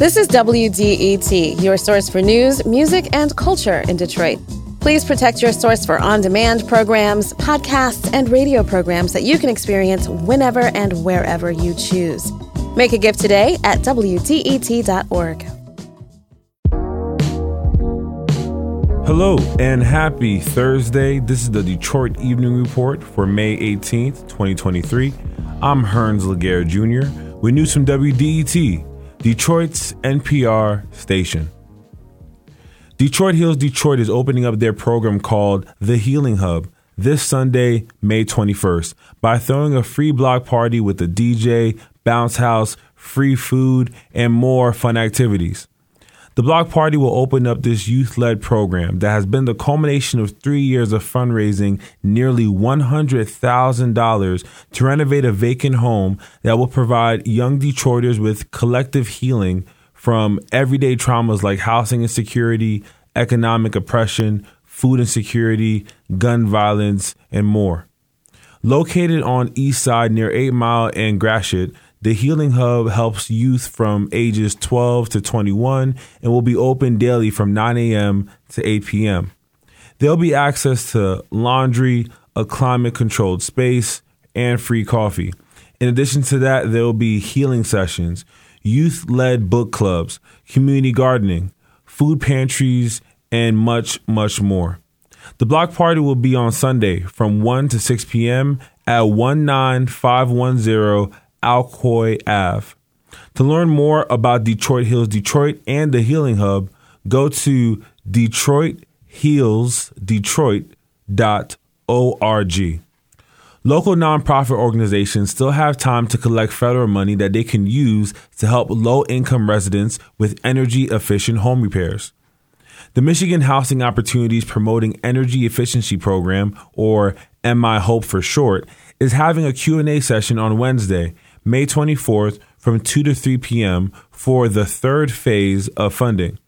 This is WDET, your source for news, music, and culture in Detroit. Please protect your source for on demand programs, podcasts, and radio programs that you can experience whenever and wherever you choose. Make a gift today at WDET.org. Hello and happy Thursday. This is the Detroit Evening Report for May 18th, 2023. I'm Hernz Laguerre Jr. with news from WDET, Detroit's NPR station. Detroit Heals Detroit is opening up their program called The Healing Hub this Sunday, May 21st, by throwing a free block party with a DJ, bounce house, free food, and more fun activities. The block party will open up this youth led program that has been the culmination of three years of fundraising nearly $100,000 to renovate a vacant home that will provide young Detroiters with collective healing from everyday traumas like housing insecurity, economic oppression, food insecurity, gun violence, and more. Located on East Side near 8 Mile and Gratiot, the Healing Hub helps youth from ages 12 to 21 and will be open daily from 9 a.m. to 8 p.m. There'll be access to laundry, a climate controlled space, and free coffee. In addition to that, there will be healing sessions, youth led book clubs, community gardening, food pantries, and much, much more. The block party will be on Sunday from 1 to 6 p.m. at 19510 Alcoy Ave. To learn more about Detroit Heals Detroit and the Healing Hub, go to DetroitHealsDetroit.org. Local nonprofit organizations still have time to collect federal money that they can use to help low income residents with energy efficient home repairs. The Michigan Housing Opportunities Promoting Energy Efficiency Program, or MI Hope for short, is having a Q&A session on Wednesday, May 24th from 2 to 3 p.m. for the third phase of funding.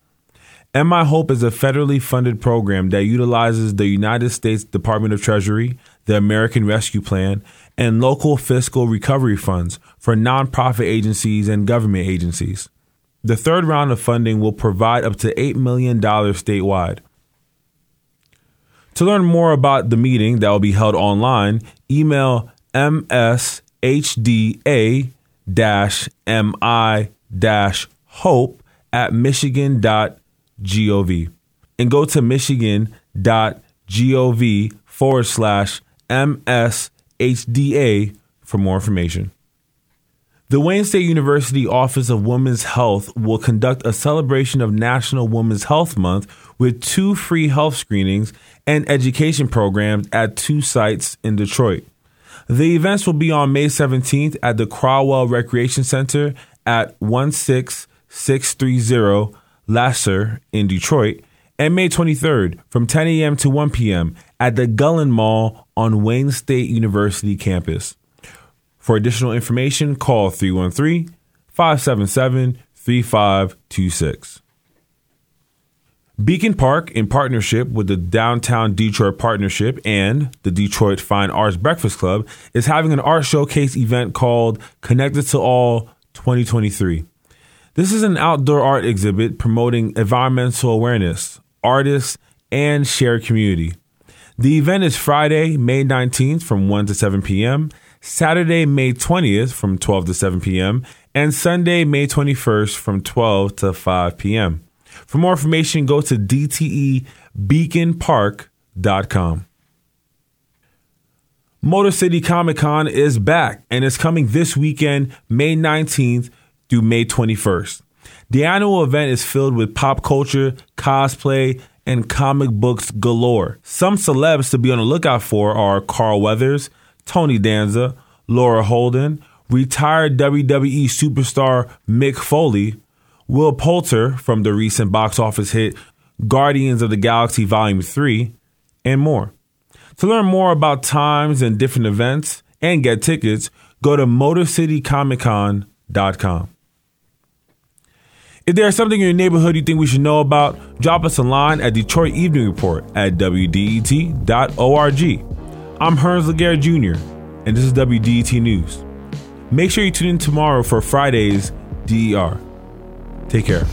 MI Hope is a federally funded program that utilizes the United States Department of Treasury, the American Rescue Plan, and local fiscal recovery funds for nonprofit agencies and government agencies. The third round of funding will provide up to $8 million statewide. To learn more about the meeting that will be held online, email mshda mi hope at michigan.gov and go to michigan.gov forward slash mshda for more information. The Wayne State University Office of Women's Health will conduct a celebration of National Women's Health Month with two free health screenings and education programs at two sites in Detroit. The events will be on May 17th at the Crowell Recreation Center at 16630 Lahser in Detroit, and May 23rd from 10 a.m. to 1 p.m. at the Gullen Mall on Wayne State University campus. For additional information, call 313 577 3526. Beacon Park, in partnership with the Downtown Detroit Partnership and the Detroit Fine Arts Breakfast Club, is having an art showcase event called Connected to All 2023. This is an outdoor art exhibit promoting environmental awareness, artists, and shared community. The event is Friday, May 19th from 1 to 7 p.m., Saturday, May 20th from 12 to 7 p.m., and Sunday, May 21st from 12 to 5 p.m. For more information, go to dtebeaconpark.com. Motor City Comic Con is back and is coming this weekend, May 19th through May 21st. The annual event is filled with pop culture, cosplay, and comic books galore. Some celebs to be on the lookout for are Carl Weathers, Tony Danza, Laurie Holden, retired WWE superstar Mick Foley, Will Poulter from the recent box office hit Guardians of the Galaxy Volume 3, and more. To learn more about times and different events and get tickets, go to MotorCityComicCon.com. If there's something in your neighborhood you think we should know about, drop us a line at Detroit Evening Report at WDET.org. I'm Hernz Laguerre Jr., and this is WDET News. Make sure you tune in tomorrow for Friday's DER. Take care.